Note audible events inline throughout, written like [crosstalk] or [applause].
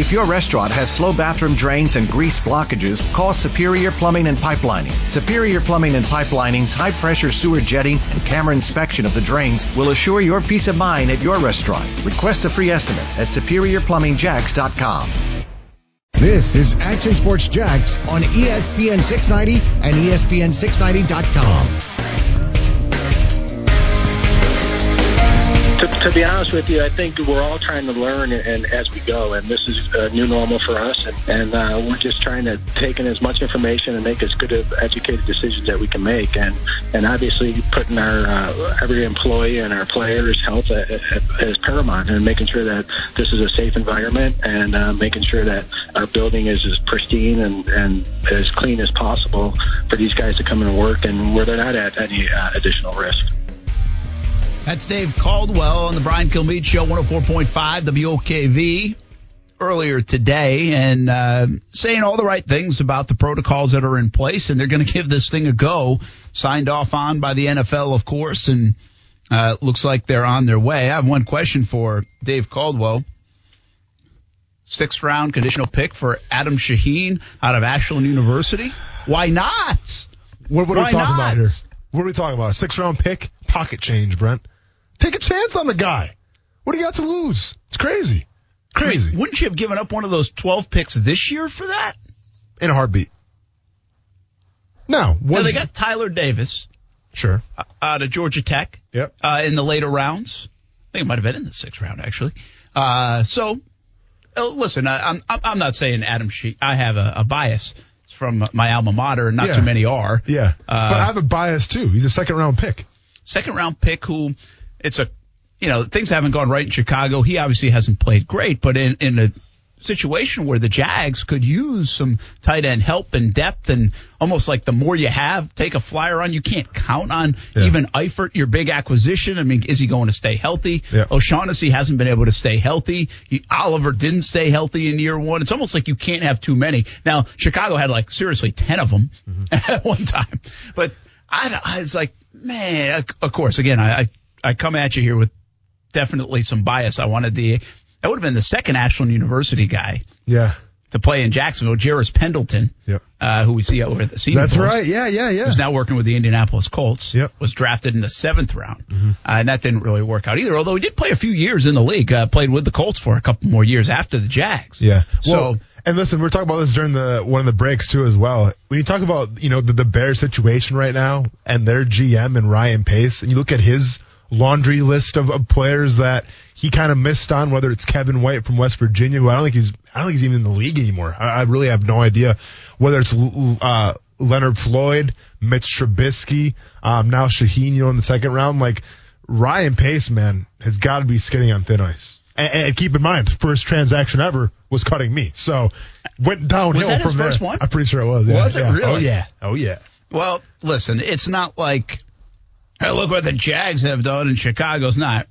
If your restaurant has slow bathroom drains and grease blockages, call Superior Plumbing and Pipelining. Superior Plumbing and Pipelining's high pressure sewer jetting and camera inspection of the drains will assure your peace of mind at your restaurant. Request a free estimate at superiorplumbingjacks.com. This is Action Sports Jax on ESPN 690 and ESPN690.com. To, to, be honest with you, I think we're all trying to learn and, and as we go, and this is a new normal for us, and, and uh, we're just trying to take in as much information and make as good of educated decisions that we can make, and and obviously putting our uh, every employee and our players' health as paramount, and making sure that this is a safe environment, and uh, making sure that our building is as pristine and, and as clean as possible for these guys to come and work, and where they're not at any uh, additional risk. That's Dave Caldwell on the Brian Kilmeade Show, 104.5 WOKV earlier today and uh, saying all the right things about the protocols that are in place, and they're going to give this thing a go. Signed off on by the NFL, of course, and uh, looks like they're on their way. I have one question for Dave Caldwell. Sixth round conditional pick for Adam Shaheen out of Ashland University. Why not? What, what are Why we talking not? about here? What are we talking about? A six round pick? Pocket change, Brent. Take a chance on the guy. What do you got to lose? It's crazy. Crazy. Wouldn't you have given up one of those 12 picks this year for that? In a heartbeat. No. Now, Was, they got Tyler Davis sure. uh, out of Georgia Tech Yep. uh, in the later rounds. I think it might have been in the sixth round, actually. Uh, so, uh, listen, I, I'm I'm I'm not saying Adam She. I have a, a bias It's from my alma mater, and not Yeah. too many are. Yeah. Uh, but I have a bias too. He's a second round pick. Second round pick who it's a you know things haven't gone right in Chicago. He obviously hasn't played great, but in in a situation where the Jags could use some tight end help and depth and almost like the more you have, take a flyer on. You can't count on Yeah. even Eifert, your big acquisition. I mean, is he going to stay healthy? Yeah. O'Shaughnessy hasn't been able to stay healthy. He, Oliver didn't stay healthy in year one. It's almost like you can't have too many. Now, Chicago had like seriously 10 of them mm-hmm. [laughs] at one time. But I, I was like, man, of course, again, I, I, I come at you here with definitely some bias. I wanted the, that would have been the second Ashland University guy Yeah. to play in Jacksonville, Jarris Pendleton, Yep. uh, who we see over at the Senior That's Bowl right. Yeah, yeah, yeah. who's now working with the Indianapolis Colts. Yep. Was drafted in the seventh round, uh, and that didn't really work out either. Although he did play a few years in the league, uh, played with the Colts for a couple more years after the Jags. Yeah. So Well, and listen, we are talking about this during the one of the breaks too as well. When you talk about you know the, the Bears situation right now and their GM and Ryan Pace, and you look at his laundry list of, of players that he kind of missed on, whether it's Kevin White from West Virginia, who I don't think he's I don't think he's even in the league anymore. I, I really have no idea whether it's uh, Leonard Floyd, Mitch Trubisky, um, now Shaheen, in the second round. Like Ryan Pace, man, has got to be skinning on thin ice. And, and keep in mind, first transaction ever was cutting me. So went downhill Was that his from there. first one? I'm pretty sure it was. Yeah, Was it yeah. really? Oh yeah. Oh yeah. Well, listen, it's not like, hey, look what the Jags have done in Chicago's not.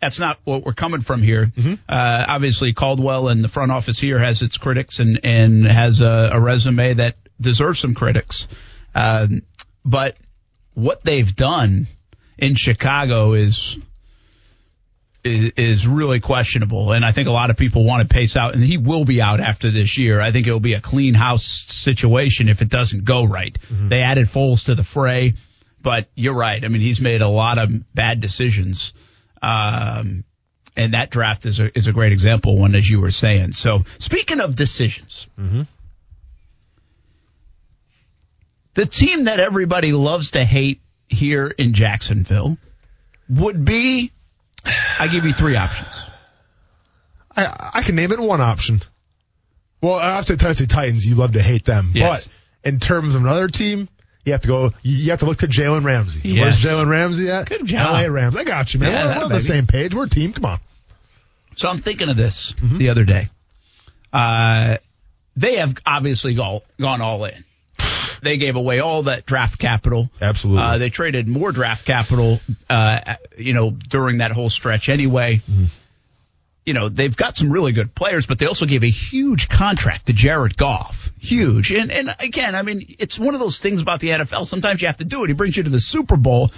That's not what we're coming from here. Uh, obviously, Caldwell and the front office here has its critics and, and has a, a resume that deserves some critics. Um, but what they've done in Chicago is, is is really questionable, and I think a lot of people want to pace out, and he will be out after this year. I think it will be a clean house situation if it doesn't go right. They added Foles to the fray, but you're right. I mean, he's made a lot of bad decisions, um, and that draft is a is a great example one, as you were saying. So, speaking of decisions, the team that everybody loves to hate here in Jacksonville would be. I give you three options. I I can name it one option. Well, I have to Tennessee Titans. You love to hate them, Yes. but in terms of another team, you have to go. You you have to look to Jalen Ramsey. Yes. Where's Jalen Ramsey at? Good job. LA Rams. I got you, man. Yeah, we're that we're on the same page. We're a team. Come on. So I'm thinking of this the other day. Uh, they have obviously go, gone all in. They gave away all that draft capital. Absolutely. Uh, they traded more draft capital, uh, you know, during that whole stretch anyway. You know, they've got some really good players, but they also gave a huge contract to Jared Goff. Huge. And, and again, I mean, it's one of those things about the NFL. Sometimes you have to do it. He brings you to the Super Bowl,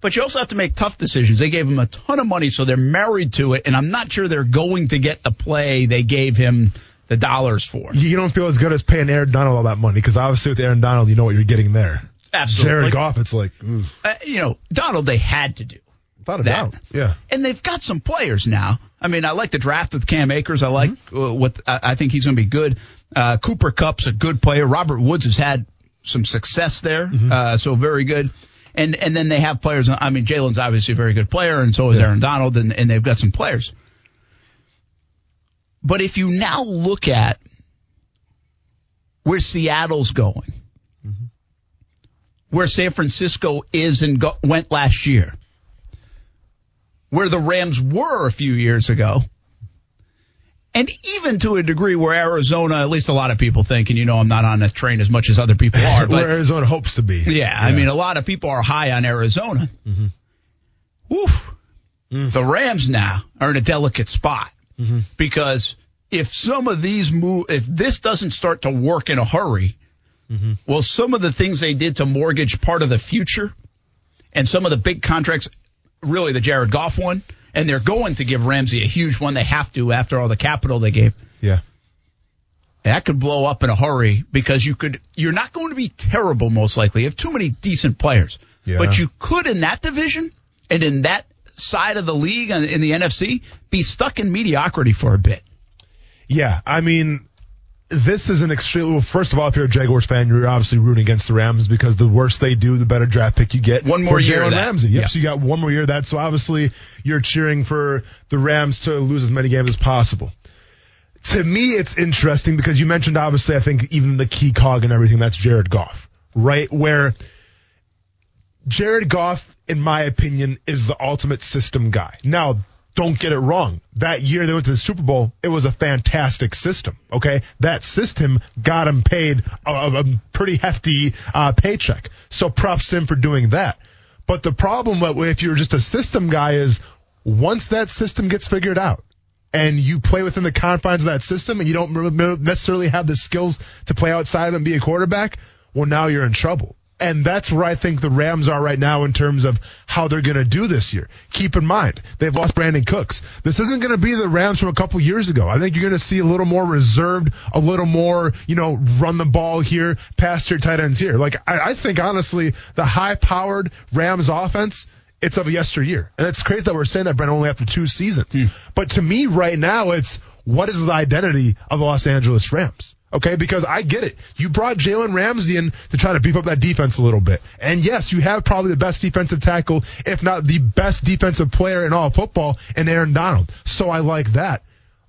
but you also have to make tough decisions. They gave him a ton of money, so they're married to it, and I'm not sure they're going to get the play they gave him the dollars for. You don't feel as good as paying Aaron Donald all that money because obviously with Aaron Donald, you know what you're getting there. Absolutely. Jared Like, Goff, it's like, uh, you know, Donald they had to do. without a That. doubt. Yeah. And they've got some players now. I mean, I like the draft with Cam Akers. I like Mm-hmm. uh, what I, I think he's going to be good. Uh, Cooper Kupp's a good player. Robert Woods has had some success there, Mm-hmm. uh, so very good. And and then they have players. I mean, Jalen's obviously a very good player, and so is Aaron Donald, and, and they've got some players. But if you now look at where Seattle's going, where San Francisco is and go, went last year, where the Rams were a few years ago, and even to a degree where Arizona, at least a lot of people think, and you know I'm not on that train as much as other people [laughs] are, Where Arizona hopes to be. yeah, I mean a lot of people are high on Arizona. Mm-hmm. Oof. Mm. The Rams now are in a delicate spot Mm-hmm. because if some of these move, if this doesn't start to work in a hurry, mm-hmm. well, some of the things they did to mortgage part of the future and some of the big contracts, really the Jared Goff one, and they're going to give Ramsey a huge one. They have to after all the capital they gave. Yeah. That could blow up in a hurry because you could, you're not going to be terrible most likely. You have too many decent players, Yeah. but you could in that division and in that side of the league in the NFC be stuck in mediocrity for a bit. Yeah, I mean, this is an extreme. Well, first of all, if you're a Jaguars fan, you're obviously rooting against the Rams because the worse they do, the better draft pick you get. One more for year Jalen. Ramsey. Yep. Yeah. So you got one more year of that. So obviously, you're cheering for the Rams to lose as many games as possible. To me, it's interesting because you mentioned obviously, I think even the key cog and everything. That's Jared Goff, right? Where Jared Goff, in my opinion, is the ultimate system guy. Now, don't get it wrong. That year they went to the Super Bowl, it was a fantastic system. Okay, that system got him paid a, a pretty hefty uh, paycheck. So props to him for doing that. But the problem with- if you're just a system guy is once that system gets figured out, and you play within the confines of that system and you don't necessarily have the skills to play outside and be a quarterback, well, now you're in trouble. And that's where I think the Rams are right now in terms of how they're going to do this year. Keep in mind, they've lost Brandin Cooks. This isn't going to be the Rams from a couple years ago. I think you're going to see a little more reserved, a little more, you know, run the ball here, pass your tight ends here. Like, I, I think honestly, the high powered Rams offense, it's of yesteryear. And it's crazy that we're saying that, Brent, only after two seasons. Hmm. But to me, right now, it's what is the identity of the Los Angeles Rams? Okay, because I get it. You brought Jalen Ramsey in to try to beef up that defense a little bit. And yes, you have probably the best defensive tackle, if not the best defensive player in all football, in Aaron Donald. So I like that.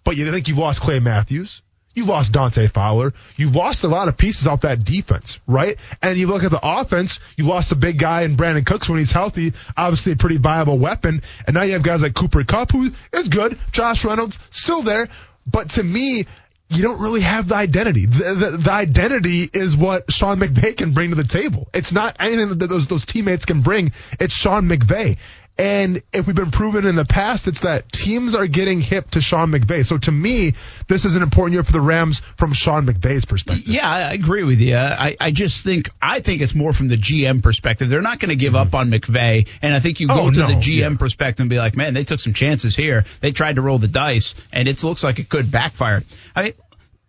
But you think you've lost Clay Matthews? You lost Dante Fowler. You lost a lot of pieces off that defense, right? And you look at the offense, you lost a big guy in Brandin Cooks when he's healthy, obviously a pretty viable weapon. And now you have guys like Cooper Kupp, who is good. Josh Reynolds, still there. But to me, you don't really have the identity. The, the, the identity is what Sean McVay can bring to the table. It's not anything that those, those teammates can bring. It's Sean McVay. And if we've been proven in the past, it's that teams are getting hip to Sean McVay. So to me, this is an important year for the Rams from Sean McVay's perspective. Yeah, I agree with you. I, I just think I think it's more from the GM perspective. They're not going to give up mm-hmm. on McVay, and I think you go Oh, to no, the GM yeah. perspective and be like, man, they took some chances here. They tried to roll the dice, and it looks like it could backfire. I mean,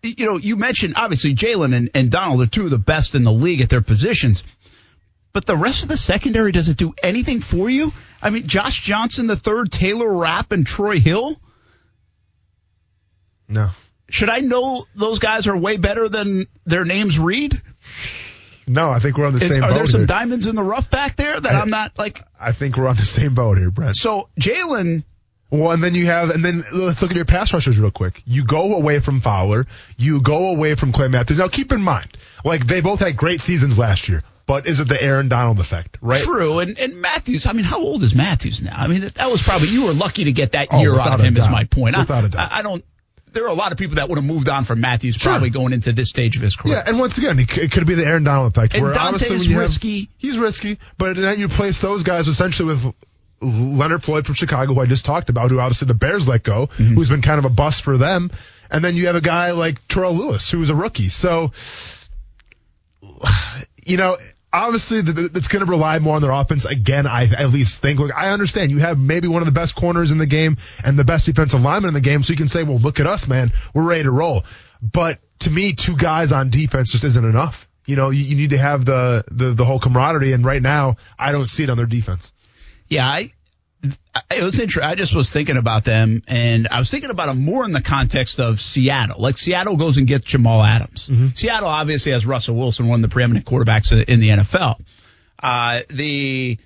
you know, you mentioned obviously Jalen and, and Donald are two of the best in the league at their positions. But the rest of the secondary doesn't do anything for you. I mean, Josh Johnson, the third, Taylor Rapp, and Troy Hill. No. Should I know those guys are way better than their names read? No, I think we're on the Is, same are boat there some here. diamonds in the rough back there that I- I'm not like? I think we're on the same boat here, Brent. So Jalen, Well, and then you have, and then let's look at your pass rushers real quick. You go away from Fowler. You go away from Clay Matthews. Now keep in mind, like they both had great seasons last year, but is it the Aaron Donald effect, right? true, and and Matthews. I mean, how old is Matthews now? I mean, that, that was probably you were lucky to get that Oh, year out of him. Is my point. I- Without a doubt. I, I don't. There are a lot of people that would have moved on from Matthews Sure. probably going into this stage of his career. Yeah, and once again, it, could be the Aaron Donald effect. And where Dante's obviously when you have- risky. he's risky, but then you place those guys essentially with Leonard Floyd from Chicago, who I just talked about, who obviously the Bears let go, Mm-hmm. who's been kind of a bust for them. And then you have a guy like Terrell Lewis, who's a rookie. So, you know, obviously it's going to rely more on their offense again. I at least think. Look, I understand you have maybe one of the best corners in the game and the best defensive lineman in the game, so you can say, "Well, look at us, man, we're ready to roll." But to me, two guys on defense just isn't enough. You know, you, you need to have the, the the whole camaraderie, and right now, I don't see it on their defense. Yeah, I it was interesting. I just was thinking about them, and I was thinking about them more in the context of Seattle. Like Seattle goes and gets Jamal Adams. Mm-hmm. Seattle obviously has Russell Wilson, one of the preeminent quarterbacks in the NFL. Uh, the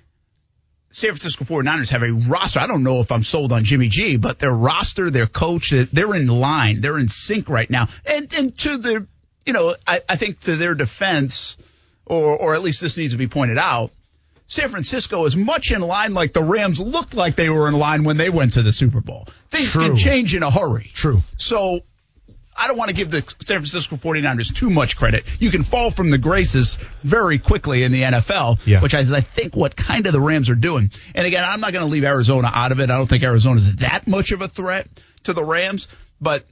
San Francisco 49ers have a roster. I don't know if I'm sold on Jimmy G, but their roster, their coach, they're in line. They're in sync right now. And, and to the, you know, I, I think to their defense, or, or at least this needs to be pointed out, San Francisco is much in line like the Rams looked like they were in line when they went to the Super Bowl. Things True. can change in a hurry. True. So I don't want to give the San Francisco 49ers too much credit. You can fall from the graces very quickly in the NFL, yeah. which is, I think, what kind of the Rams are doing. And again, I'm not going to leave Arizona out of it. I don't think Arizona is that much of a threat to the Rams. But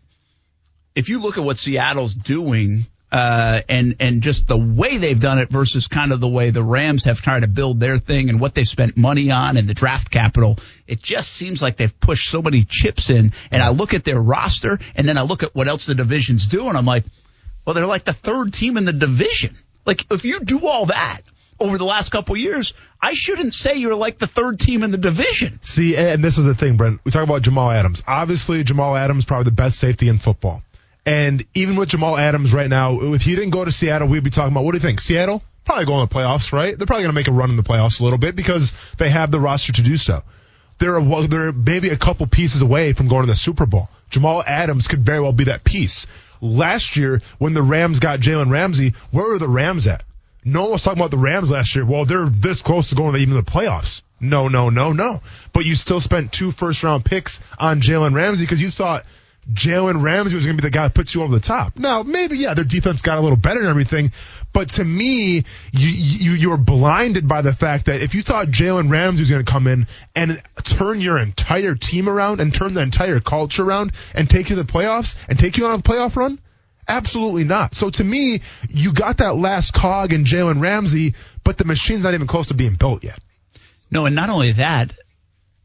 if you look at what Seattle's doing uh, and and just the way they've done it versus kind of the way the Rams have tried to build their thing and what they spent money on and the draft capital. It just seems like they've pushed so many chips in. And I look at their roster and then I look at what else the division's doing. I'm like, well, they're like the third team in the division. Like if you do all that over the last couple years, I shouldn't say you're like the third team in the division. See, and this was the thing, Brent. We talk about Jamal Adams. Obviously, Jamal Adams is probably the best safety in football. And even with Jamal Adams right now, if he didn't go to Seattle, we'd be talking about what do you think? Seattle? Probably going to the playoffs, right? They're probably going to make a run in the playoffs a little bit because they have the roster to do so. They're, a, they're maybe a couple pieces away from going to the Super Bowl. Jamal Adams could very well be that piece. Last year, when the Rams got Jalen Ramsey, where were the Rams at? No one was talking about the Rams last year. Well, they're this close to going to even the playoffs. No, no, no, no. But you still spent two first round picks on Jalen Ramsey because you thought Jalen Ramsey was going to be the guy that puts you over the top. Now, maybe, yeah, their defense got a little better and everything, but to me, you, you, you're blinded by the fact that if you thought Jalen Ramsey was going to come in and turn your entire team around and turn the entire culture around and take you to the playoffs and take you on a playoff run, absolutely not. So to me, you got that last cog in Jalen Ramsey, but the machine's not even close to being built yet. No, and not only that,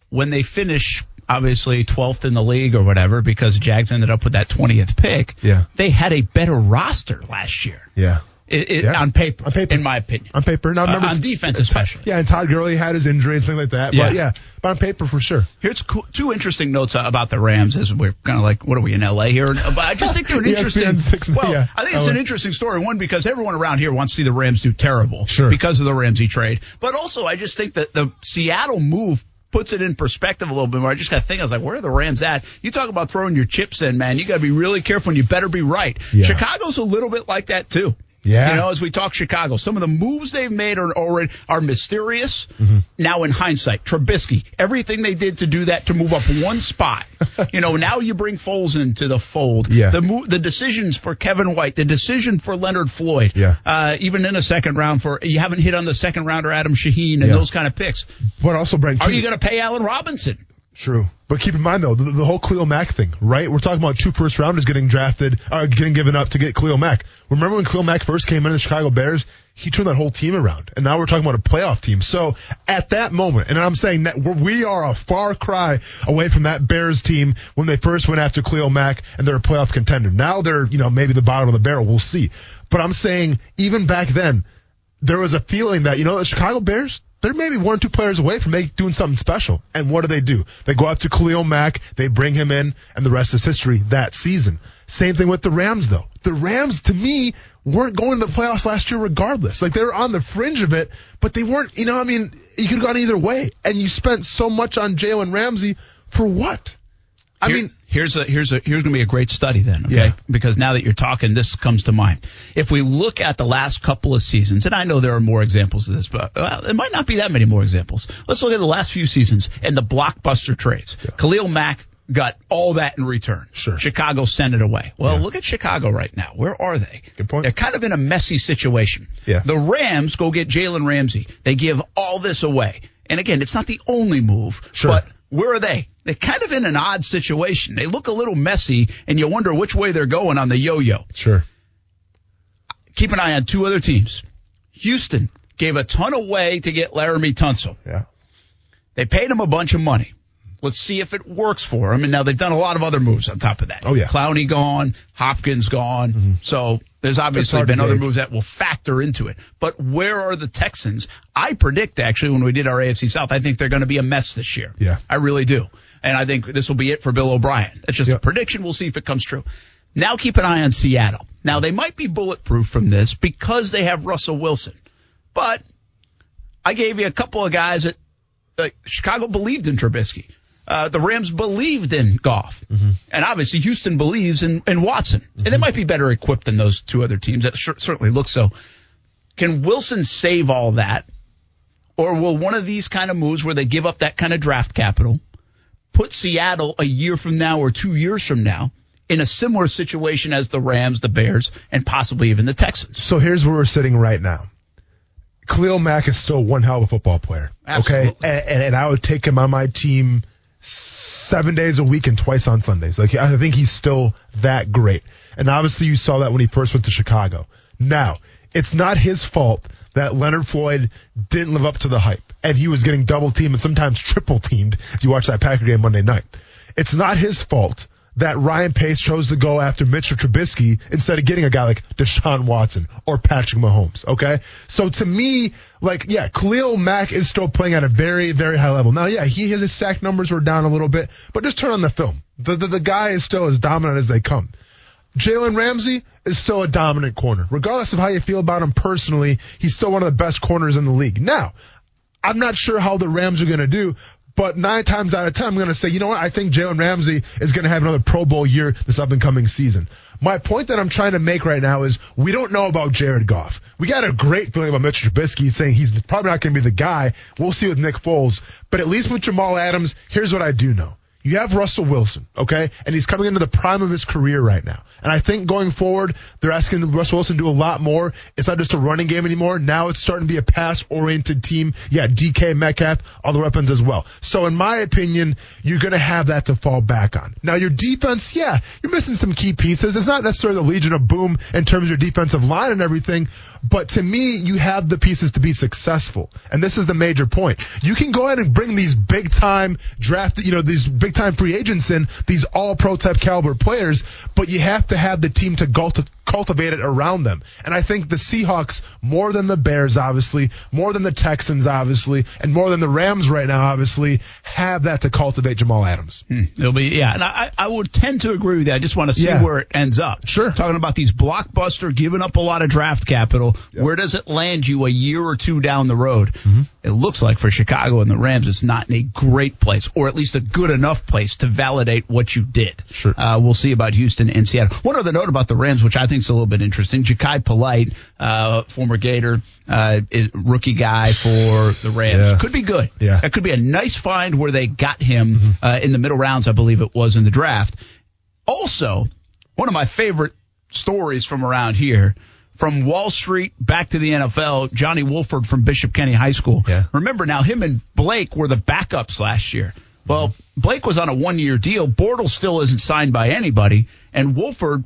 when they finish obviously 12th in the league or whatever because the Jags ended up with that 20th pick. Yeah. They had a better roster last year. Yeah. It, it, yeah. on paper, on paper, in my opinion, on paper. Now, remember, uh, on defense especially. Yeah, and Todd Gurley had his injuries, things like that. Yeah. But yeah, but on paper for sure. Here's cool, two interesting notes about the Rams as we're kind of like, what are we in LA here? But I just think they're an [laughs] interesting. Six, well, yeah. I think it's an interesting story. One because everyone around here wants to see the Rams do terrible, sure, because of the Ramsey trade. But also, I just think that the Seattle move puts it in perspective a little bit more. I just got to think, I was like, where are the Rams at? You talk about throwing your chips in, man. You got to be really careful and you better be right. Yeah. Chicago's a little bit like that too. Yeah. You know, as we talk Chicago, some of the moves they've made are already are mysterious. Mm-hmm. Now in hindsight, Trubisky, everything they did to do that to move up one spot. [laughs] you know, now you bring Foles into the fold. Yeah. The mo- the decisions for Kevin White, the decision for Leonard Floyd. Yeah. Uh, even in a second round for you haven't hit on the second rounder Adam Shaheen and yeah. those kind of picks. But also, Brent, are you going to pay Allen Robinson? True. But keep in mind though, the, the, whole Khalil Mack thing, right? We're talking about two first rounders getting drafted, uh, getting given up to get Khalil Mack. Remember when Khalil Mack first came in the Chicago Bears? He turned that whole team around. And now we're talking about a playoff team. So at that moment, and I'm saying that we are a far cry away from that Bears team when they first went after Khalil Mack and they're a playoff contender. Now they're, you know, maybe the bottom of the barrel. We'll see. But I'm saying even back then, there was a feeling that, you know, the Chicago Bears, they're maybe one or two players away from doing something special. And what do they do? They go out to Khalil Mack, they bring him in, and the rest is history that season. Same thing with the Rams, though. The Rams, to me, weren't going to the playoffs last year regardless. Like, they were on the fringe of it, but they weren't, you know, I mean, you could have gone either way. And you spent so much on Jalen Ramsey for what? I Here, mean, here's a here's a here's going to be a great study then, okay? Yeah. Because now that you're talking, this comes to mind. If we look at the last couple of seasons, and I know there are more examples of this, but well, there might not be that many more examples. Let's look at the last few seasons and the blockbuster trades. Yeah. Khalil Mack got all that in return. Sure. Chicago sent it away. Well, yeah. look at Chicago right now. Where are they? Good point. They're kind of in a messy situation. Yeah. The Rams go get Jalen Ramsey. They give all this away. And again, it's not the only move, sure. but where are they? They're kind of in an odd situation. They look a little messy, and you wonder which way they're going on the yo-yo. Sure. Keep an eye on two other teams. Houston gave a ton away to get Laremy Tunsil. Yeah. They paid him a bunch of money. Let's see if it works for him. And now they've done a lot of other moves on top of that. Oh, yeah. Clowney gone, Hopkins gone. Mm-hmm. So there's obviously been other moves that will factor into it. But where are the Texans? I predict actually when we did our AFC South, I think they're going to be a mess this year. Yeah. I really do. And I think this will be it for Bill O'Brien. That's just Yep. a prediction. We'll see if it comes true. Now keep an eye on Seattle. Now they might be bulletproof from this because they have Russell Wilson. But I gave you a couple of guys that uh, Chicago believed in Trubisky. Uh, the Rams believed in Goff. And obviously Houston believes in, in Watson. And they might be better equipped than those two other teams. That cer- certainly looks so. Can Wilson save all that? Or will one of these kind of moves where they give up that kind of draft capital put Seattle a year from now or two years from now in a similar situation as the Rams, the Bears, and possibly even the Texans? So here's where we're sitting right now. Khalil Mack is still one hell of a football player. Absolutely. Okay. And, and, and I would take him on my team seven days a week and twice on Sundays. Like, I think he's still that great. And obviously you saw that when he first went to Chicago. Now, it's not his fault that Leonard Floyd didn't live up to the hype and he was getting double teamed and sometimes triple teamed if you watch that Packer game Monday night. It's not his fault that Ryan Pace chose to go after Mitchell Trubisky instead of getting a guy like Deshaun Watson or Patrick Mahomes. Okay. So to me, like, yeah, Khalil Mack is still playing at a very, very high level. Now, yeah, he, his sack numbers were down a little bit, but just turn on the film. The, the, the guy is still as dominant as they come. Jalen Ramsey is still a dominant corner. Regardless of how you feel about him personally, he's still one of the best corners in the league. Now, I'm not sure how the Rams are going to do, but nine times out of ten, I'm going to say, you know what? I think Jalen Ramsey is going to have another Pro Bowl year this up and coming season. My point that I'm trying to make right now is we don't know about Jared Goff. We got a great feeling about Mitch Trubisky saying he's probably not going to be the guy. We'll see with Nick Foles. But at least with Jamal Adams, here's what I do know. You have Russell Wilson, okay? And he's coming into the prime of his career right now. And I think going forward, they're asking Russell Wilson to do a lot more. It's not just a running game anymore. Now it's starting to be a pass oriented team. Yeah, DK, Metcalf, all the weapons as well. So in my opinion, you're going to have that to fall back on. Now your defense, yeah, you're missing some key pieces. It's not necessarily the Legion of Boom in terms of your defensive line and everything, but to me, you have the pieces to be successful. And this is the major point. You can go ahead and bring these big time draft, you know, these big time free agents in, these all pro type caliber players, but you have to have the team to culti- cultivate it around them. And I think the Seahawks, more than the Bears, obviously, more than the Texans, obviously, and more than the Rams right now, obviously, have that to cultivate Jamal Adams. Hmm. It'll be yeah, and I, I would tend to agree with that. I just want to see Yeah. where it ends up. Sure. Talking about these blockbuster, giving up a lot of draft capital. Where does it land you a year or two down the road? Mm-hmm. It looks like for Chicago and the Rams, it's not in a great place, or at least a good enough place to validate what you did. Sure. Uh, we'll see about Houston and Seattle. One other note about the Rams, which I think is a little bit interesting. Jachai Polite, uh, former Gator, uh, rookie guy for the Rams, Yeah. could be good. Yeah. That could be a nice find where they got him uh, in the middle rounds, I believe it was in the draft. Also, one of my favorite stories from around here. From Wall Street back to the NFL, Johnny Wolford from Bishop Kenny High School. Yeah. Remember now, him and Blake were the backups last year. Well, Blake was on a one year deal. Bortles still isn't signed by anybody, and Wolford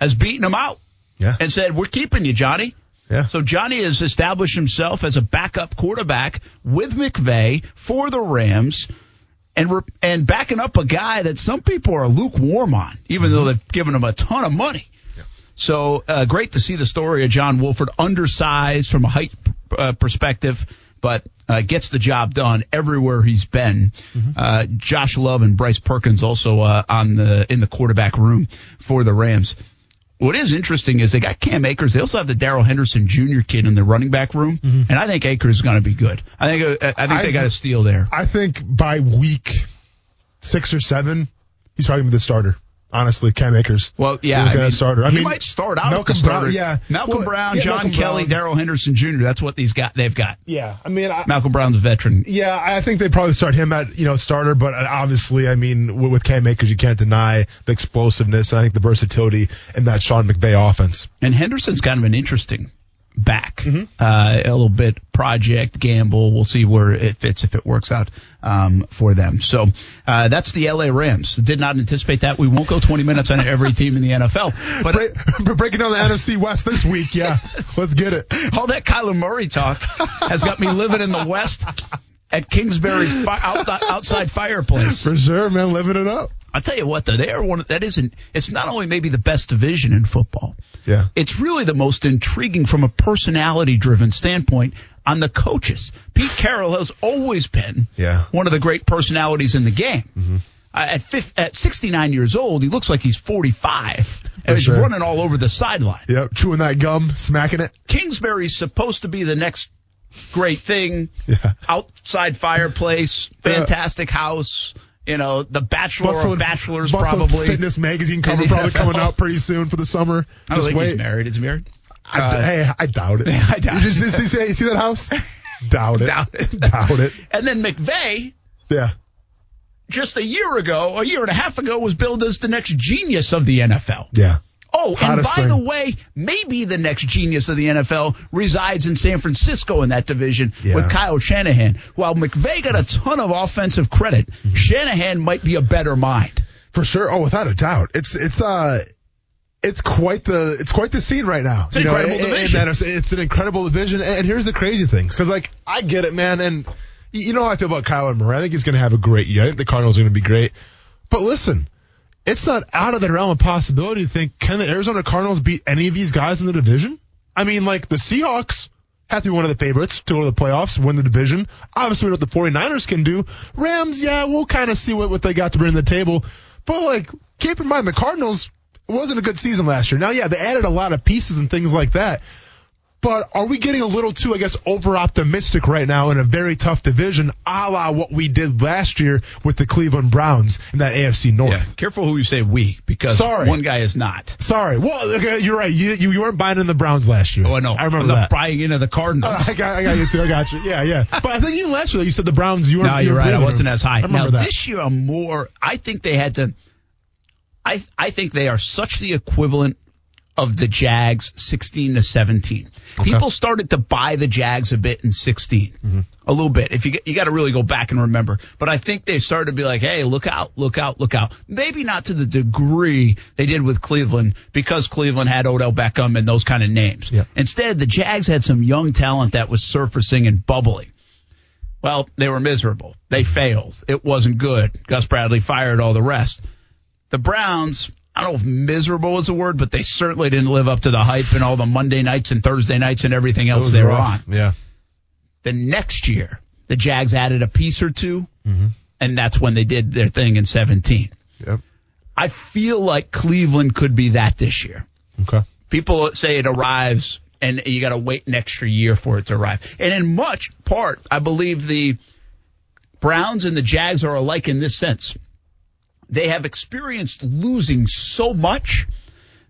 has beaten him out Yeah. and said, We're keeping you, Johnny. Yeah. So Johnny has established himself as a backup quarterback with McVay for the Rams and re- and backing up a guy that some people are lukewarm on, even though mm-hmm. they've given him a ton of money. So uh, great to see the story of John Wolford, undersized from a height uh, perspective, but uh, gets the job done everywhere he's been. Uh, Josh Love and Bryce Perkins also uh, on the in the quarterback room for the Rams. What is interesting is they got Cam Akers. They also have the Darrell Henderson Jr. kid in the running back room, and I think Akers is going to be good. I think uh, I think they got a steal there. I think by week six or seven, he's probably gonna be the starter. Honestly, Cam Akers. Well, yeah, I mean, start. I he mean, might start out Malcolm starter. Brown, yeah. Malcolm Well, Brown, yeah, John Malcolm Kelly, Darrell Henderson Jr. That's what these got. They've got. Yeah, I mean, I, Malcolm Brown's a veteran. yeah, I think they probably start him at you know starter, but uh, obviously, I mean, with, with Cam Akers, you can't deny the explosiveness. I think the versatility in that Sean McVay offense. And Henderson's kind of an interesting back. Mm-hmm. Uh, a little bit project gamble. We'll see where it fits if it works out um, for them. So uh, that's the LA Rams. Did not anticipate that. We won't go 20 minutes on every team in the NFL. But Break, breaking down the NFC West this week, yeah. Let's get it. all that Kyler Murray talk has got me living in the West at Kingsbury's fi- out, outside fireplace. For sure, man. Living it up. I'll tell you what, though, they are one. Of, that isn't. It's not only maybe the best division in football. Yeah. It's really the most intriguing from a personality-driven standpoint on the coaches. Pete Carroll has always been Yeah. one of the great personalities in the game. Uh, at, fif- at 69 years old, he looks like he's 45 and he's sure. running all over the sideline. Yep. Chewing that gum, smacking it. Kingsbury's supposed to be the next great thing. Yeah. Outside fireplace, fantastic house. You know, the Bachelor Bustle of Bachelors Bustle probably. Fitness magazine cover [laughs] probably coming out pretty soon for the summer. I Just think wait. he's married. Is he married? I, Uh, hey, I doubt it. [laughs] I doubt you, just, you see, you see that house? [laughs] doubt it. Doubt it. doubt it. And then McVay, Yeah. just a year ago, a year and a half ago, was billed as the next genius of the NFL. Yeah. Oh, and Hottest by thing. the way, maybe the next genius of the NFL resides in San Francisco in that division Yeah. with Kyle Shanahan. While McVay got a ton of offensive credit, Mm-hmm. Shanahan might be a better mind. For sure. Oh, without a doubt. It's it's uh it's quite the it's quite the scene right now. It's an incredible and- and division. is- it's an incredible division. And here's the crazy things, because like I get it, man, and you know how I feel about Kyler Murray. I think he's going to have a great year. I think the Cardinals are going to be great. But listen, it's not out of the realm of possibility to think can the Arizona Cardinals beat any of these guys in the division? I mean, like the Seahawks have to be one of the favorites to go to the playoffs, win the division. Obviously, what the 49ers can do. Rams, yeah, we'll kind of see what, what they got to bring to the table. But like, keep in mind the Cardinals wasn't a good season last year. Now, yeah, they added a lot of pieces and things like that. But are we getting a little too, I guess, over optimistic right now in a very tough division, a la what we did last year with the Cleveland Browns in that AFC North? Yeah, careful who you say we, because Sorry. one guy is not. Sorry. Well, okay, you're right. You, you you weren't buying in the Browns last year. Oh, no. I remember that. buying into the Cardinals. [laughs] I got, I got you too. I got you. Yeah, yeah. But I think even last year you said the Browns. You were. No, you you're right. I wasn't as high. I remember now that. this year, I'm more. I think they had to. I I think they are such the equivalent of the Jags, 16 to 17. People started to buy the Jags a bit in 16, Mm-hmm. a little bit. If you you got to really go back and remember, but I think they started to be like, hey, look out, look out, look out. Maybe not to the degree they did with Cleveland because Cleveland had Odell Beckham and those kind of names. Yeah. Instead, the Jags had some young talent that was surfacing and bubbling. Well, they were miserable. They failed. It wasn't good. Gus Bradley fired all the rest. The Browns, I don't know if miserable is a word, but they certainly didn't live up to the hype and all the Monday nights and Thursday nights and everything else they were rough. on. Yeah. The next year, the Jags added a piece or 2 Mm-hmm. and that's when they did their thing in 17. Yep. I feel like Cleveland could be that this year. Okay. People say it arrives and you got to wait an extra year for it to arrive. And in much part, I believe the Browns and the Jags are alike in this sense. They have experienced losing so much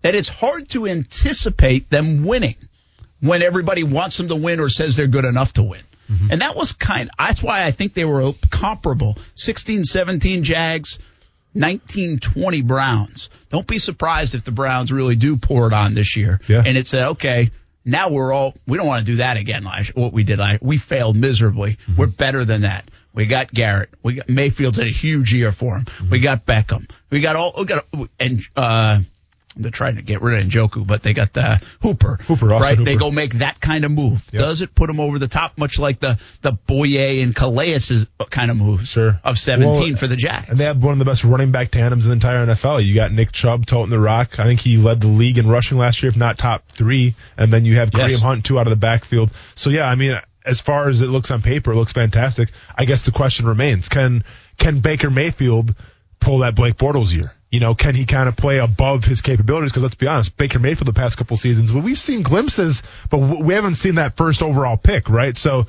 that it's hard to anticipate them winning when everybody wants them to win or says they're good enough to win. Mm-hmm. And that was kind that's why I think they were comparable. 16 17 Jags, 19 20 Browns. Don't be surprised if the Browns really do pour it on this year. Yeah. And it's a, okay, now we're all we don't want to do that again what we did we failed miserably. Mm-hmm. We're better than that. We got Garrett. We got Mayfield's had a huge year for him. We got Beckham. We got all we got and uh they're trying to get rid of Njoku, but they got the Hooper. Hooper, Austin right? They go make that kind of move. Does it put them over the top, much like the the Bouye and Calais kind of moves Sure. of 17 Well, for the Jacks? And they have one of the best running back tandems in the entire NFL. You got Nick Chubb toting the rock. I think he led the league in rushing last year, if not top three. And then you have Yes. Kareem Hunt, two out of the backfield. So yeah, I mean, as far as it looks on paper, it looks fantastic. I guess the question remains: Can can Baker Mayfield pull that Blake Bortles year? You know, can he kind of play above his capabilities? Because let's be honest, Baker Mayfield the past couple seasons, well, we've seen glimpses, but we haven't seen that first overall pick, right? So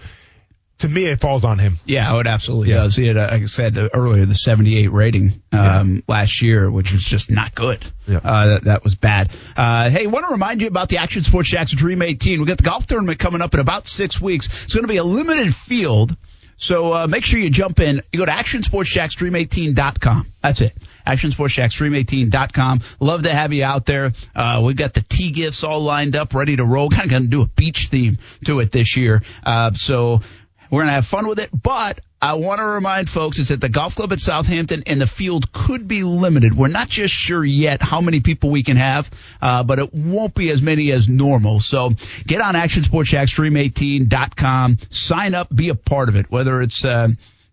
to me, it falls on him. Yeah, oh, it absolutely Yeah. does. He had, uh, like I said the, earlier, the 78 rating um, last year, which was just not good. Yeah. Uh, that, that was bad. Uh, hey, want to remind you about the Action Sports Jax Dream 18. We got the golf tournament coming up in about six weeks. It's going to be a limited field. So uh, make sure you jump in. You go to actionsportsjaxdream18.com. That's it. actionsportsjaxdream18.com. Love to have you out there. Uh, we've got the tea gifts all lined up, ready to roll. Kind of going to do a beach theme to it this year. Uh, so we're going to have fun with it, but I want to remind folks it's at the golf club at Southampton and the field could be limited. We're not just sure yet how many people we can have, uh, but it won't be as many as normal. So get on actionsportsjaxdream18.com, sign up, be a part of it, whether it's, uh,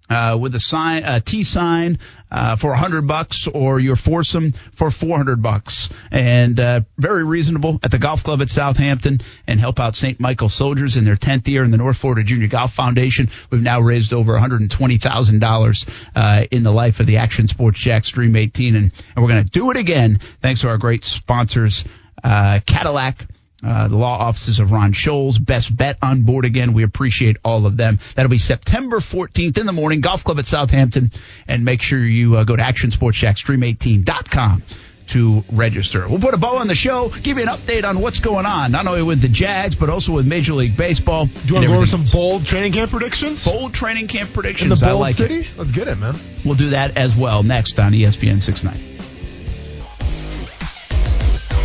uh, with a sign, a T sign, uh, for a hundred bucks or your foursome for 400 bucks. And, uh, very reasonable at the golf club at Southampton and help out St. Michael soldiers in their 10th year in the North Florida Junior Golf Foundation. We've now raised over $120,000, uh, in the life of the Action Sports Jax Dream 18. And, and we're going to do it again thanks to our great sponsors, uh, Cadillac, uh, the law offices of Ron Sholes, Best Bet on board again. We appreciate all of them. That'll be September 14th in the morning, Golf Club at Southampton. And make sure you uh, go to ActionSportsJaxDream18.com to register. We'll put a bow on the show, give you an update on what's going on, not only with the Jags, but also with Major League Baseball. Do you want to go over some bold training camp predictions? Bold training camp predictions. In the bold like city? It. Let's get it, man. We'll do that as well next on ESPN 690.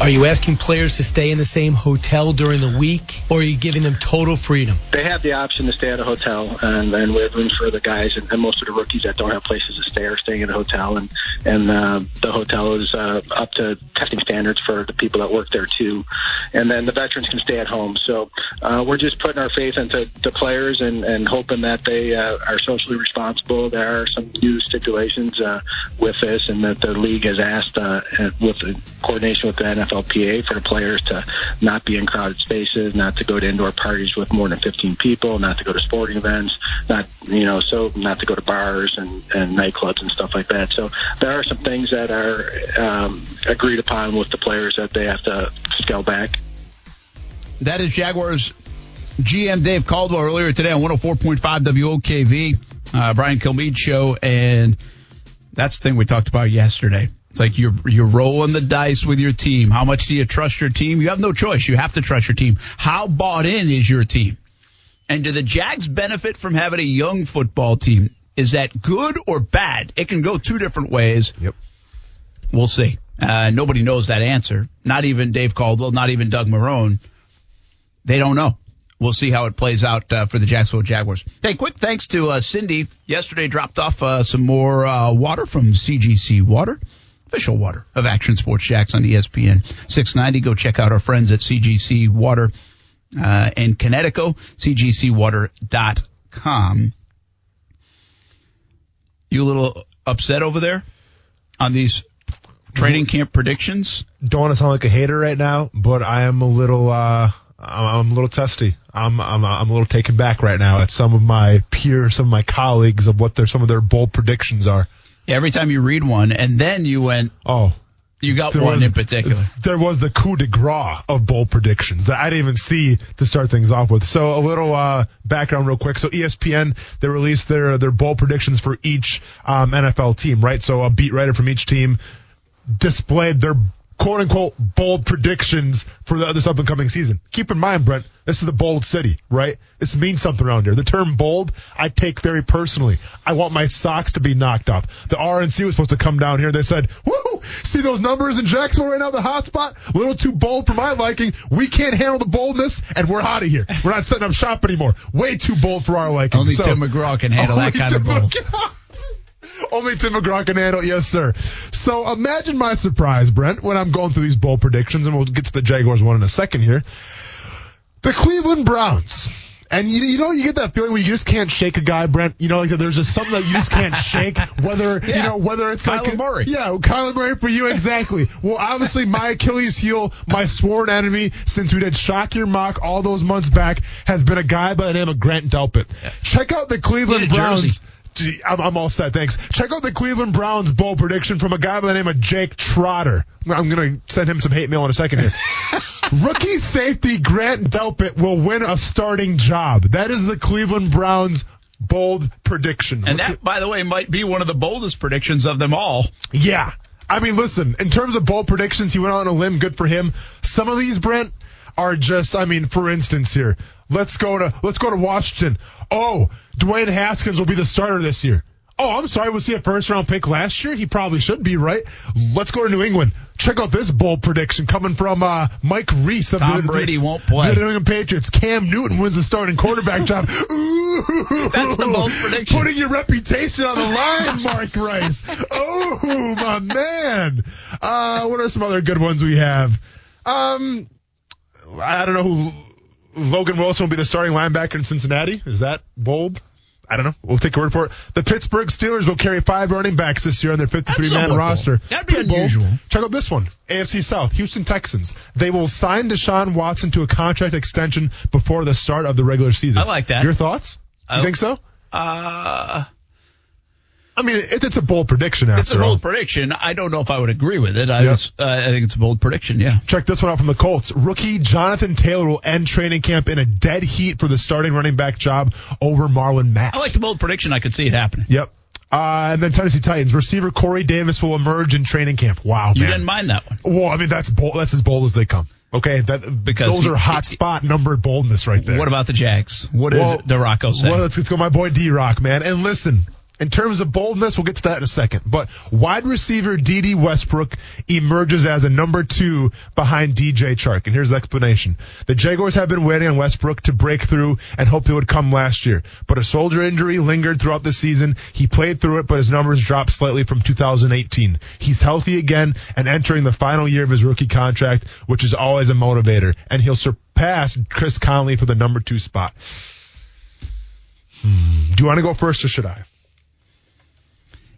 Are you asking players to stay in the same hotel during the week, or are you giving them total freedom? They have the option to stay at a hotel, and, and we have rooms for the guys and, and most of the rookies that don't have places to stay are staying in a hotel, and and uh, the hotel is uh, up to testing standards for the people that work there too, and then the veterans can stay at home. So uh, we're just putting our faith into the players and, and hoping that they uh, are socially responsible. There are some new stipulations uh, with this, and that the league has asked uh, with coordination with the NFL NFLPA for the players to not be in crowded spaces, not to go to indoor parties with more than 15 people, not to go to sporting events, not, you know, so not to go to bars and, and nightclubs and stuff like that. So there are some things that are um, agreed upon with the players that they have to scale back. That is Jaguars GM Dave Caldwell earlier today on 104.5 WOKV, uh, Brian Kilmeade show, and that's the thing we talked about yesterday. It's like you're you're rolling the dice with your team. How much do you trust your team? You have no choice. You have to trust your team. How bought in is your team? And do the Jags benefit from having a young football team? Is that good or bad? It can go two different ways. Yep. We'll see. Uh, nobody knows that answer. Not even Dave Caldwell. Not even Doug Marrone. They don't know. We'll see how it plays out uh, for the Jacksonville Jaguars. Hey, quick thanks to uh, Cindy. Yesterday dropped off uh, some more uh, water from CGC Water official water of Action Sports Jax on ESPN 690. Go check out our friends at CGC Water uh, in Connecticut, cgcwater.com. You a little upset over there on these training camp predictions? Don't want to sound like a hater right now, but I am a little, uh, I'm a little testy. I'm, I'm, I'm a little taken back right now at some of my peers, some of my colleagues of what their, some of their bold predictions are. Every time you read one, and then you went, oh, you got one was, in particular. There was the coup de grace of bold predictions that I didn't even see to start things off with. So a little uh, background, real quick. So ESPN they released their their bold predictions for each um, NFL team, right? So a beat writer from each team displayed their quote unquote bold predictions for the, this up and coming season. Keep in mind, Brent, this is the bold city, right? This means something around here. The term bold, I take very personally. I want my socks to be knocked off. The RNC was supposed to come down here. They said, whoo, see those numbers in Jacksonville right now, the hot spot? A little too bold for my liking. We can't handle the boldness and we're out of here. We're not setting up shop anymore. Way too bold for our liking. Only so, Tim McGraw can handle that kind Tim of bold. McGraw. Only Tim McGraw can handle, it. yes, sir. So imagine my surprise, Brent, when I'm going through these bold predictions, and we'll get to the Jaguars one in a second here. The Cleveland Browns. And you, you know, you get that feeling where you just can't shake a guy, Brent. You know, like there's just something that you just can't [laughs] shake. Whether yeah. you know, whether it's Kyler like Murray. Yeah, Kyler Murray for you exactly. well, obviously, my Achilles heel, my sworn enemy since we did shock your mock all those months back, has been a guy by the name of Grant Delpit. Yeah. Check out the Cleveland Browns. Jersey. I'm, I'm, all set. Thanks. Check out the Cleveland Browns bowl prediction from a guy by the name of Jake Trotter. I'm going to send him some hate mail in a second here. [laughs] Rookie safety Grant Delpit will win a starting job. That is the Cleveland Browns bold prediction. And that, by the way, might be one of the boldest predictions of them all. Yeah. I mean, listen, in terms of bold predictions, he went on a limb. Good for him. Some of these, Brent, are just, I mean, for instance here, Let's go to let's go to Washington. Oh, Dwayne Haskins will be the starter this year. Oh, I'm sorry. Was he a first round pick last year? He probably should be, right? Let's go to New England. Check out this bold prediction coming from uh, Mike Reiss of Tom the, Brady the, won't play. The New England Patriots. Cam Newton wins the starting quarterback job. [laughs] Ooh, That's the bold prediction. Putting your reputation on the line, Mark Rice. Oh, my man. Uh, what are some other good ones we have? Um, I don't know who. Logan Wilson will be the starting linebacker in Cincinnati. Is that bold? I don't know. We'll take a word for it. The Pittsburgh Steelers will carry five running backs this year on their 53-man roster. That'd be Pretty bold. unusual. Check out this one. AFC South, Houston Texans. They will sign Deshaun Watson to a contract extension before the start of the regular season. I like that. Your thoughts? You I- think so? Uh, I mean, it, it's a bold prediction after it's a all. bold prediction. I don't know if I would agree with it. I, Yep. was, uh, I think it's a bold prediction. Yeah. Check this one out from the Colts. Rookie Jonathan Taylor will end training camp in a dead heat for the starting running back job over Marlon Mack. I like the bold prediction. I could see it happening. Yep. Uh, and then Tennessee Titans receiver Corey Davis will emerge in training camp. Wow, You man. didn't mind that one. Well, I mean that's bold. That's as bold as they come. Okay, that Because those he- are hot he- spot number boldness right there. What about the Jags? What did DiRocco say? Well, let's, let's go, my boy D Rock, man. And listen, in terms of boldness, we'll get to that in a second. But wide receiver Dede Westbrook emerges as a number two behind DJ Chark. And here's the explanation. The Jaguars have been waiting on Westbrook to break through and hoped it would come last year. But a shoulder injury lingered throughout the season. He played through it, but his numbers dropped slightly from 2018. He's healthy again and entering the final year of his rookie contract, which is always a motivator. And he'll surpass Chris Conley for the number two spot. Hmm. Do you want to go first or should I?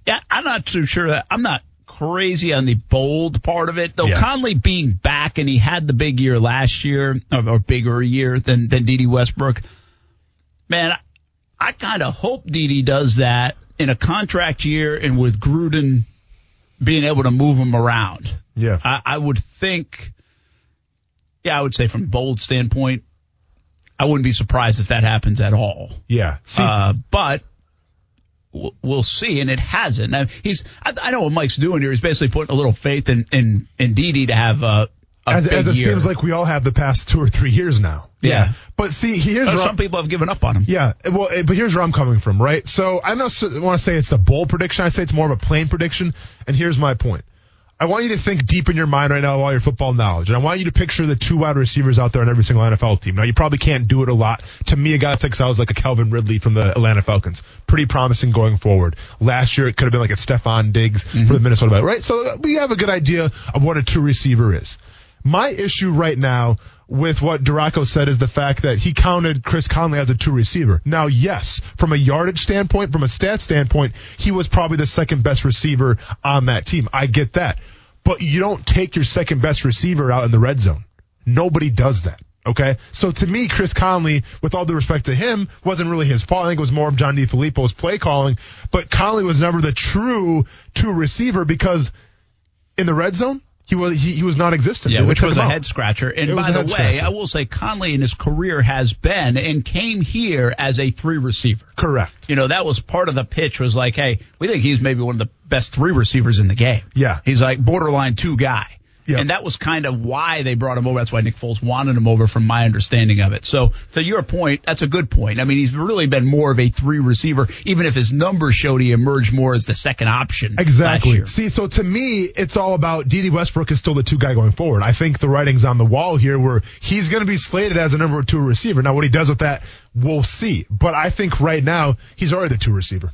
Yeah, I'm not too sure that I'm not crazy on the bold part of it. Though Yeah. Conley being back and he had the big year last year, or, or bigger year than than Dede Westbrook. Man, I, I kind of hope Dede does that in a contract year and with Gruden being able to move him around. Yeah. I, I would think. Yeah, I would say from bold standpoint, I wouldn't be surprised if that happens at all. Yeah. See, Uh, but we'll, see, and it hasn't. Now, he's I, I know what Mike's doing here. He's basically putting a little faith in in, in Dede to have a, a as, as it year. seems like we all have the past two or three years now. Yeah. But see, here's where some people have given up on him. Yeah, well, eh, but here's where I'm coming from, right? So I don't want to say it's a bold prediction. I say it's more of a plain prediction. And here's my point. I want you to think deep in your mind right now of all your football knowledge, and I want you to picture the two wide receivers out there on every single NFL team. Now, you probably can't do it a lot. To me, a guy that sticks out is like a Calvin Ridley from the Atlanta Falcons. Pretty promising going forward. Last year, it could have been like a Stefon Diggs for the Minnesota Vikings, right? So uh, we have a good idea of what a two receiver is. My issue right now with what DiRocco said is the fact that he counted Chris Conley as a two receiver. Now, yes, from a yardage standpoint, from a stat standpoint, he was probably the second best receiver on that team. I get that. But you don't take your second best receiver out in the red zone. Nobody does that. Okay. So to me, Chris Conley, with all due respect to him, wasn't really his fault. I think it was more of John DeFilippo's play calling. But Conley was never the true two receiver because in the red zone, he was he, he was non-existent. Yeah, which was a head scratcher. And It by the way, scratcher. I will say Conley in his career has been and came here as a three receiver. Correct. You know, that was part of the pitch was like, hey, we think he's maybe one of the best three receivers in the game. Yeah. He's like borderline two guy. Yeah. And that was kind of why they brought him over. That's why Nick Foles wanted him over from my understanding of it. So to your point, that's a good point. I mean, he's really been more of a three receiver, even if his numbers showed he emerged more as the second option. Exactly. See, so to me, it's all about Dede Westbrook is still the two guy going forward. I think the writing's on the wall here where he's going to be slated as a number two receiver. Now, what he does with that, we'll see. But I think right now, he's already the two receiver.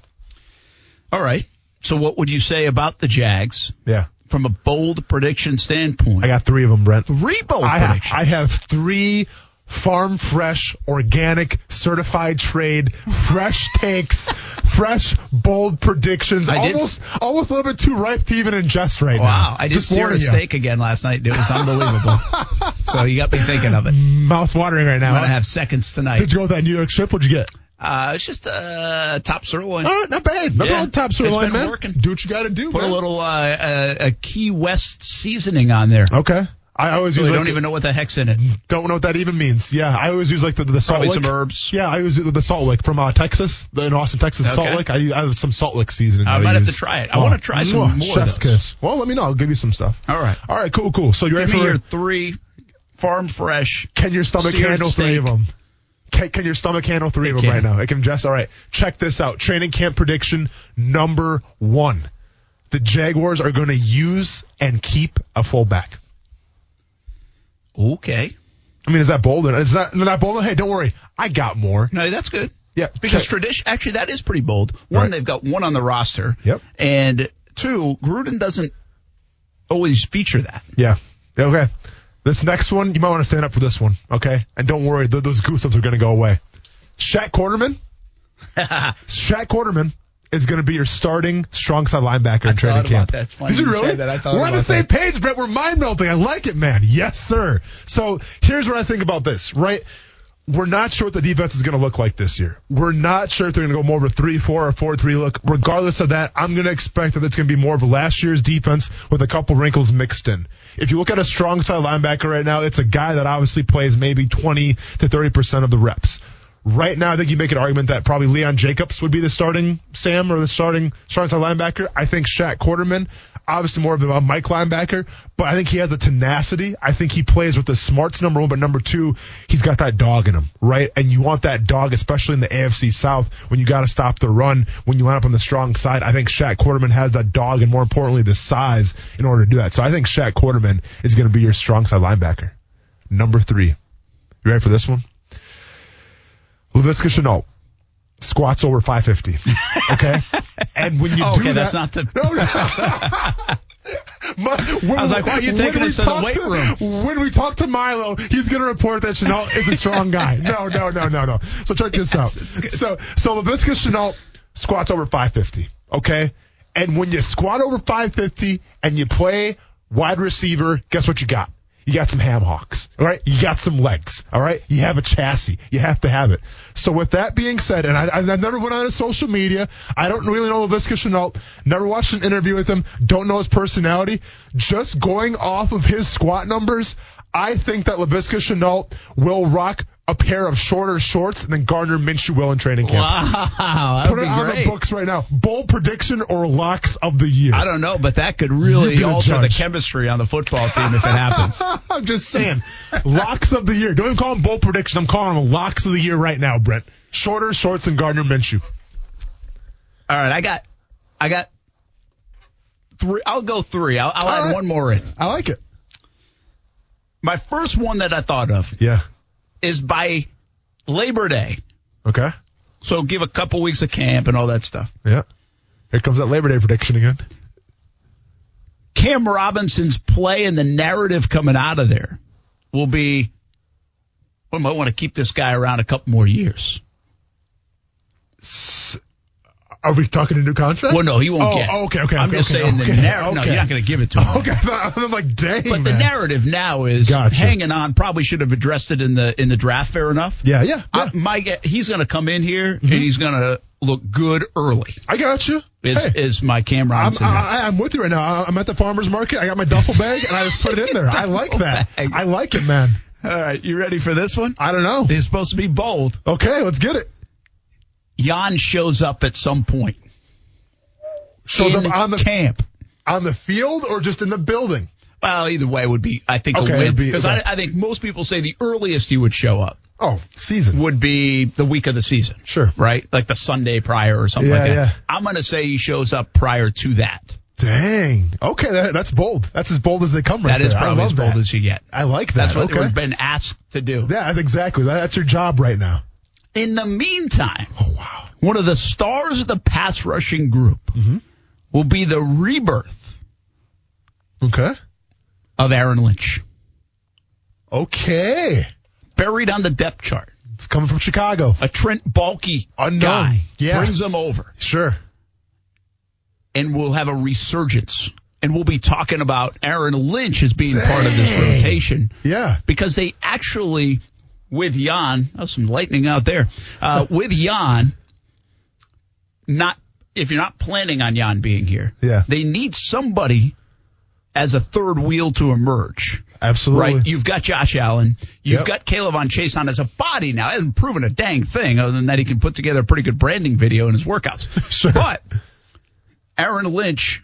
All right. So what would you say about the Jags Yeah. From a bold prediction standpoint? I got three of them, Brent. three bold I have, predictions. I have three farm fresh, organic, certified trade, fresh takes, [laughs] fresh, bold predictions. I did almost, almost a little bit too ripe to even ingest right now. Wow, I Just sear a steak again last night. It was unbelievable. [laughs] so you got me thinking of it. Mouth watering right now. I'm gonna have seconds tonight. Did you go with that New York strip? What'd you get? Uh, it's just uh, top sirloin. All right, not bad. Not Yeah. with top sirloin, man. working. Do what you got to do, Put a little uh, uh, a Key West seasoning on there. Okay. I always So use like don't even know what the heck's in it. don't know what that even means. Yeah, I always use like the, the salt Probably lick. some herbs. Yeah, I use the, the salt lick from uh, Texas, the, in Austin, Texas Okay. salt lick. I, I have some salt lick seasoning. I might have to try it. I wanna try some more Chef's kiss. Well, let me know. I'll give you some stuff. All right. All right, cool, cool. So you ready Give me for your three farm fresh. can your stomach handle three of them? Can, can your stomach handle three It of them can. right now? It can just all right. Check this out. Training camp prediction number one: the Jaguars are going to use and keep a fullback. Okay. I mean, is that bold? Is that not bold? Hey, don't worry, I got more. No, that's good. Yeah, Because check. tradition, actually, that is pretty bold. One, Right. they've got one on the roster. Yep. And two, Gruden doesn't always feature that. Yeah. Okay. This next one, you might want to stand up for this one. Okay. And don't worry, th- those goosebumps are going to go away. Shaq Quarterman. [laughs] Shaq Quarterman is going to be your starting strong side linebacker in training camp. that. It's funny Did you you really? that. I thought We're on the same that. page, Brett. We're mind melting. I like it, man. Yes, sir. So here's what I think about this, right? We're not sure what the defense is going to look like this year. We're not sure if they're going to go more of a 3 4 or 4 3 look. Regardless of that, I'm going to expect that it's going to be more of last year's defense with a couple wrinkles mixed in. If you look at a strong side linebacker right now, it's a guy that obviously plays maybe 20 to 30% of the reps. Right now, I think you make an argument that probably Leon Jacobs would be the starting Sam or the starting strong side linebacker. I think Shaq Quarterman, obviously more of a Mike linebacker, but I think he has a tenacity. I think he plays with the smarts, number one, but number two, he's got that dog in him, right? And you want that dog, especially in the AFC South, when you got to stop the run, when you line up on the strong side. I think Shaq Quarterman has that dog and more importantly, the size in order to do that. So I think Shaq Quarterman is going to be your strong side linebacker. Number three. You ready for this one? Laviska Shenault squats over 550. Okay? [laughs] and when you Oh, do okay, that, that's not the- No, no. My- [laughs] when- I was like, why are you taking us to the weight room? When we talk to Milo, he's going to report that Shenault is a strong guy. No, no, no, no, no. So check this out. So, so Laviska Shenault squats over 550. Okay? And when you squat over 550 and you play wide receiver, guess what you got? You got some ham hocks. All right. You got some legs. All right. You have a chassis. You have to have it. So with that being said, and I, I've never went on his social media. I don't really know Laviska Shenault. Never watched an interview with him. Don't know his personality. Just going off of his squat numbers, I think that Laviska Shenault will rock a pair of shorter shorts than Gardner Minshew will in training camp. Wow. Put it on great. the books right now. Bold prediction or locks of the year. I don't know, but that could really alter the chemistry on the football team if it happens. [laughs] I'm just saying. locks of the year. Don't even call them bold predictions. I'm calling them locks of the year right now, Brent. Shorter shorts and Gardner Minshew. All right, I got, I got three. I'll go three. I'll, I'll add right. one more in. I like it. My first one that I thought of Yeah. Is by Labor Day. Okay. So give a couple weeks of camp and all that stuff. Yeah. Here comes that Labor Day prediction again. Cam Robinson's play and the narrative coming out of there will be, we might want to keep this guy around a couple more years. Are we talking a new contract? Well, no, he won't oh, get. Oh, okay, okay. I'm okay, just okay, saying okay, the narrative. No, you're not going to give it to [laughs] him. Okay, I'm like, dang, But the narrative now is Gotcha. hanging on. Probably should have addressed it in the in the draft. Fair enough. Yeah, yeah. yeah. I, my he's going to come in here and mm-hmm. he's going to look good early. I got you. Is Hey. is my Cam I'm, I, I'm with you right now. I'm at the farmer's market. I got my duffel bag and I just put it in there. I like that. bag. I like it, man. All right, you ready for this one? I don't know. It's supposed to be bold. Okay, let's get it. Jan shows up at some point. Shows up on the camp. on the field or just in the building? Well, either way would be, I think, Okay, a win because okay. I, I think most people say the earliest he would show up Oh, season. would be the week of the season. Sure. Right, like the Sunday prior or something Yeah, like that. yeah. I'm going to say he shows up prior to that. Dang. Okay, that, that's bold. That's as bold as they come right That is there. Probably as bold that. as you get. I like that. That's what okay. we've been asked to do. Yeah, that's exactly. That, that's your job right now. In the meantime, Oh wow. one of the stars of the pass rushing group Mm-hmm. will be the rebirth Okay. of Aaron Lynch, Okay. buried on the depth chart. Coming from Chicago. A Trent Baalke Unknown. guy Yeah. brings him over, Sure. and we'll have a resurgence. And we'll be talking about Aaron Lynch as being part of this rotation Yeah. because they actually, with Jan, oh, some lightning out there. Uh, [laughs] with Jan, not if you're not planning on Jan being here, Yeah. they need somebody as a third wheel to emerge. Absolutely. Right, you've got Josh Allen, you've Yep. got K'Lavon Chaisson as a body now. Hasn't proven a dang thing other than that he can put together a pretty good branding video in his workouts. [laughs] Sure. But Aaron Lynch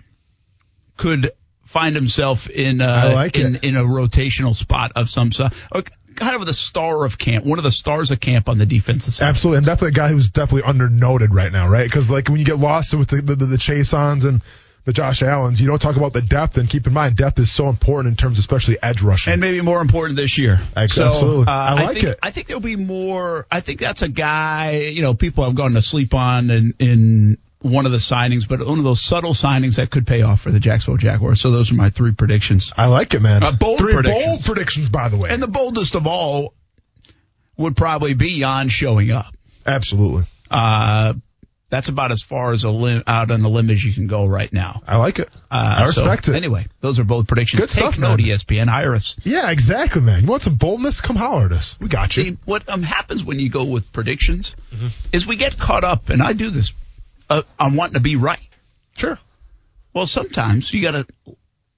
could find himself in uh, like in, in a rotational spot of some sort. Okay, kind of the star of camp, one of the stars of camp on the defensive side. Absolutely, and definitely a guy who's definitely undernoted right now, right? Because like when you get lost with the the, the Chaissons and the Josh Allens, you don't talk about the depth, and keep in mind depth is so important in terms of especially edge rushing. and maybe more important this year. Absolutely. So, uh, I like think, it. I think there'll be more. I think that's a guy. You know, people have gone to sleep on in in one of the signings, but one of those subtle signings that could pay off for the Jacksonville Jaguars. So those are my three predictions. I like it, man. Uh, bold Three predictions. bold predictions, by the way. And the boldest of all would probably be Jan showing up. Absolutely, Uh, that's about as far as a lim- out on the limb as you can go right now. I like it. Uh, I respect so, it. Anyway, those are both predictions. Good Take stuff, note, man. ESPN. Hire us. Yeah, exactly, man. You want some boldness? Come holler at us. We got you. See, what um, happens when you go with predictions Mm-hmm. is we get caught up, and I do this uh, on wanting to be right. Sure. Well, sometimes you got to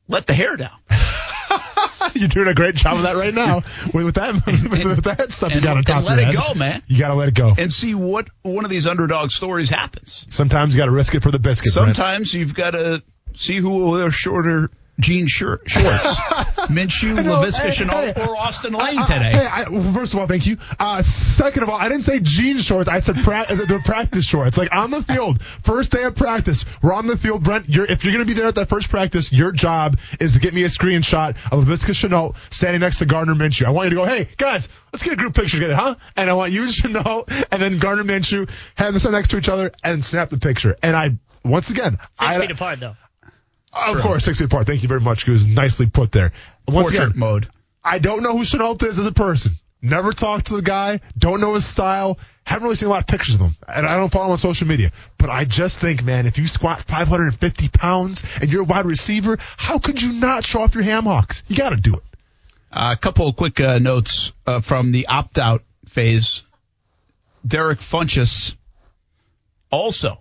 let the hair down. [laughs] You're doing a great job of that right now. with, that, [laughs] with that stuff, you got to top let it head. go, man. You got to let it go. And see what one of these underdog stories happens. Sometimes you got to risk it for the biscuit. Brent. Sometimes you've got to see who will wear shorter jean shirt shorts. [laughs] Minshew, Laviska hey, Shenault, hey, or Austin Lane I- I- today. hey, I, well, first of all, thank you. Uh, second of all, I didn't say jean shorts. I said pra- the practice shorts. Like on the field, first day of practice, we're on the field. Brent, you're, if you're going to be there at that first practice, your job is to get me a screenshot of Laviska Shenault standing next to Gardner Minshew. I want you to go, hey guys, let's get a group picture together, huh? And I want you and [laughs] Shenault and then Gardner Minshew have them stand next to each other and snap the picture. And I, once again, Six I, feet apart, though. Of course, six feet apart. Thank you very much. It was nicely put there. Once Portrait again, mode. I don't know who Shenault is as a person. Never talked to the guy. Don't know his style. Haven't really seen a lot of pictures of him. And I don't follow him on social media. But I just think, man, if you squat 550 pounds and you're a wide receiver, how could you not show off your ham hocks? You got to do it. Uh, a couple of quick uh, notes uh, from the opt out phase. Derek Funchess also.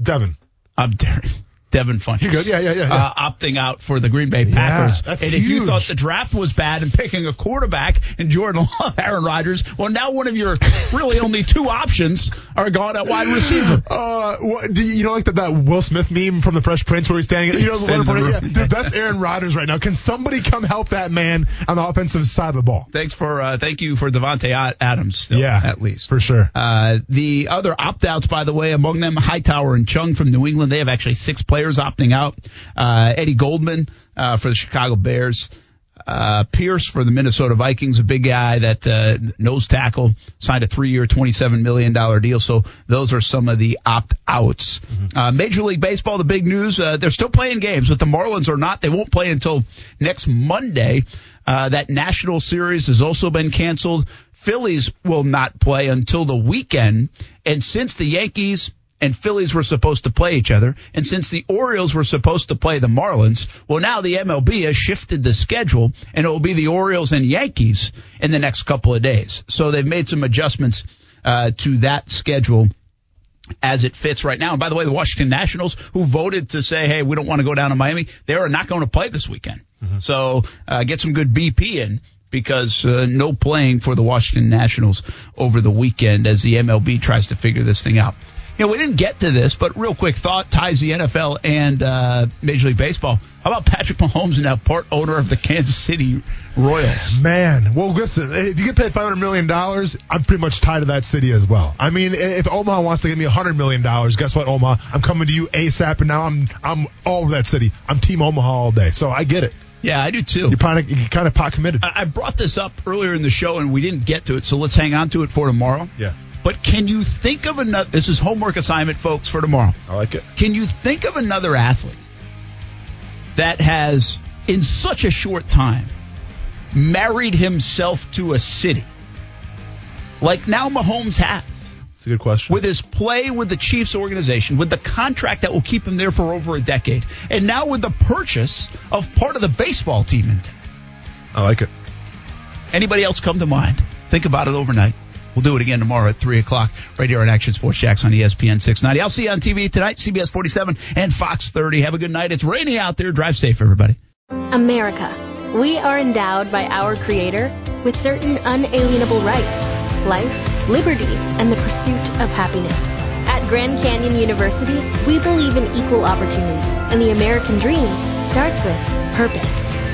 Devin. I'm Derek. Devin Funchess. You're good. Yeah, yeah, yeah, yeah. Uh, opting out for the Green Bay Packers. that's and if you thought the draft was bad and picking a quarterback in Jordan [laughs] Love, Aaron Rodgers, well, now one of your really only two options are gone at wide receiver. [laughs] Uh, what, do you, you know, like that, that Will Smith meme from the Fresh Prince where he's standing, you know, the Standing one in the yeah, dude, that's Aaron Rodgers right now. Can somebody come help that man on the offensive side of the ball? Thanks for uh, thank you for Davante Adams. Still, Yeah, at least for sure. Uh, the other opt outs, by the way, among them Hightower and Chung from New England. They have actually six players opting out. Uh, Eddie Goldman uh, for the Chicago Bears. Uh, Pierce for the Minnesota Vikings, a big guy that uh, nose tackle, signed a three-year, $27 million deal. So those are some of the opt-outs. Uh, Major League Baseball, the big news, uh, they're still playing games, but the Marlins are not. They won't play until next Monday. Uh, that National Series has also been canceled. Phillies will not play until the weekend. And since the Yankees and Phillies were supposed to play each other, and since the Orioles were supposed to play the Marlins, well, now the MLB has shifted the schedule, and it will be the Orioles and Yankees in the next couple of days. So they've made some adjustments uh, to that schedule as it fits right now. And by the way, the Washington Nationals, who voted to say, hey, we don't want to go down to Miami, they are not going to play this weekend. So uh, get some good BP in because uh, no playing for the Washington Nationals over the weekend as the MLB tries to figure this thing out. You know, we didn't get to this, but real quick thought ties the NFL and uh, Major League Baseball. How about Patrick Mahomes, and now part owner of the Kansas City Royals? Man, well, listen, if you get paid $500 million, I'm pretty much tied to that city as well. I mean, if Omaha wants to give me $100 million, guess what, Omaha? I'm coming to you ASAP, and now I'm I'm all over that city. I'm Team Omaha all day, so I get it. Yeah, I do too. You're kind of, you're kind of pot committed. I I brought this up earlier in the show and we didn't get to it, so let's hang on to it for tomorrow. Yeah. But can you think of another? This is homework assignment, folks, for tomorrow. I like it. Can you think of another athlete that has, in such a short time, married himself to a city like now Mahomes has? It's a good question. with his play with the Chiefs organization, with the contract that will keep him there for over a decade, and now with the purchase of part of the baseball team in town. I like it. Anybody else come to mind? Think about it overnight. We'll do it again tomorrow at 3 o'clock right here on Action Sports Jax on ESPN 690. I'll see you on TV tonight, CBS 47 and Fox 30. Have a good night. It's rainy out there. Drive safe, everybody. America. We are endowed by our Creator with certain unalienable rights life, liberty, and the pursuit of happiness. At Grand Canyon University, we believe in equal opportunity, and the American dream starts with purpose.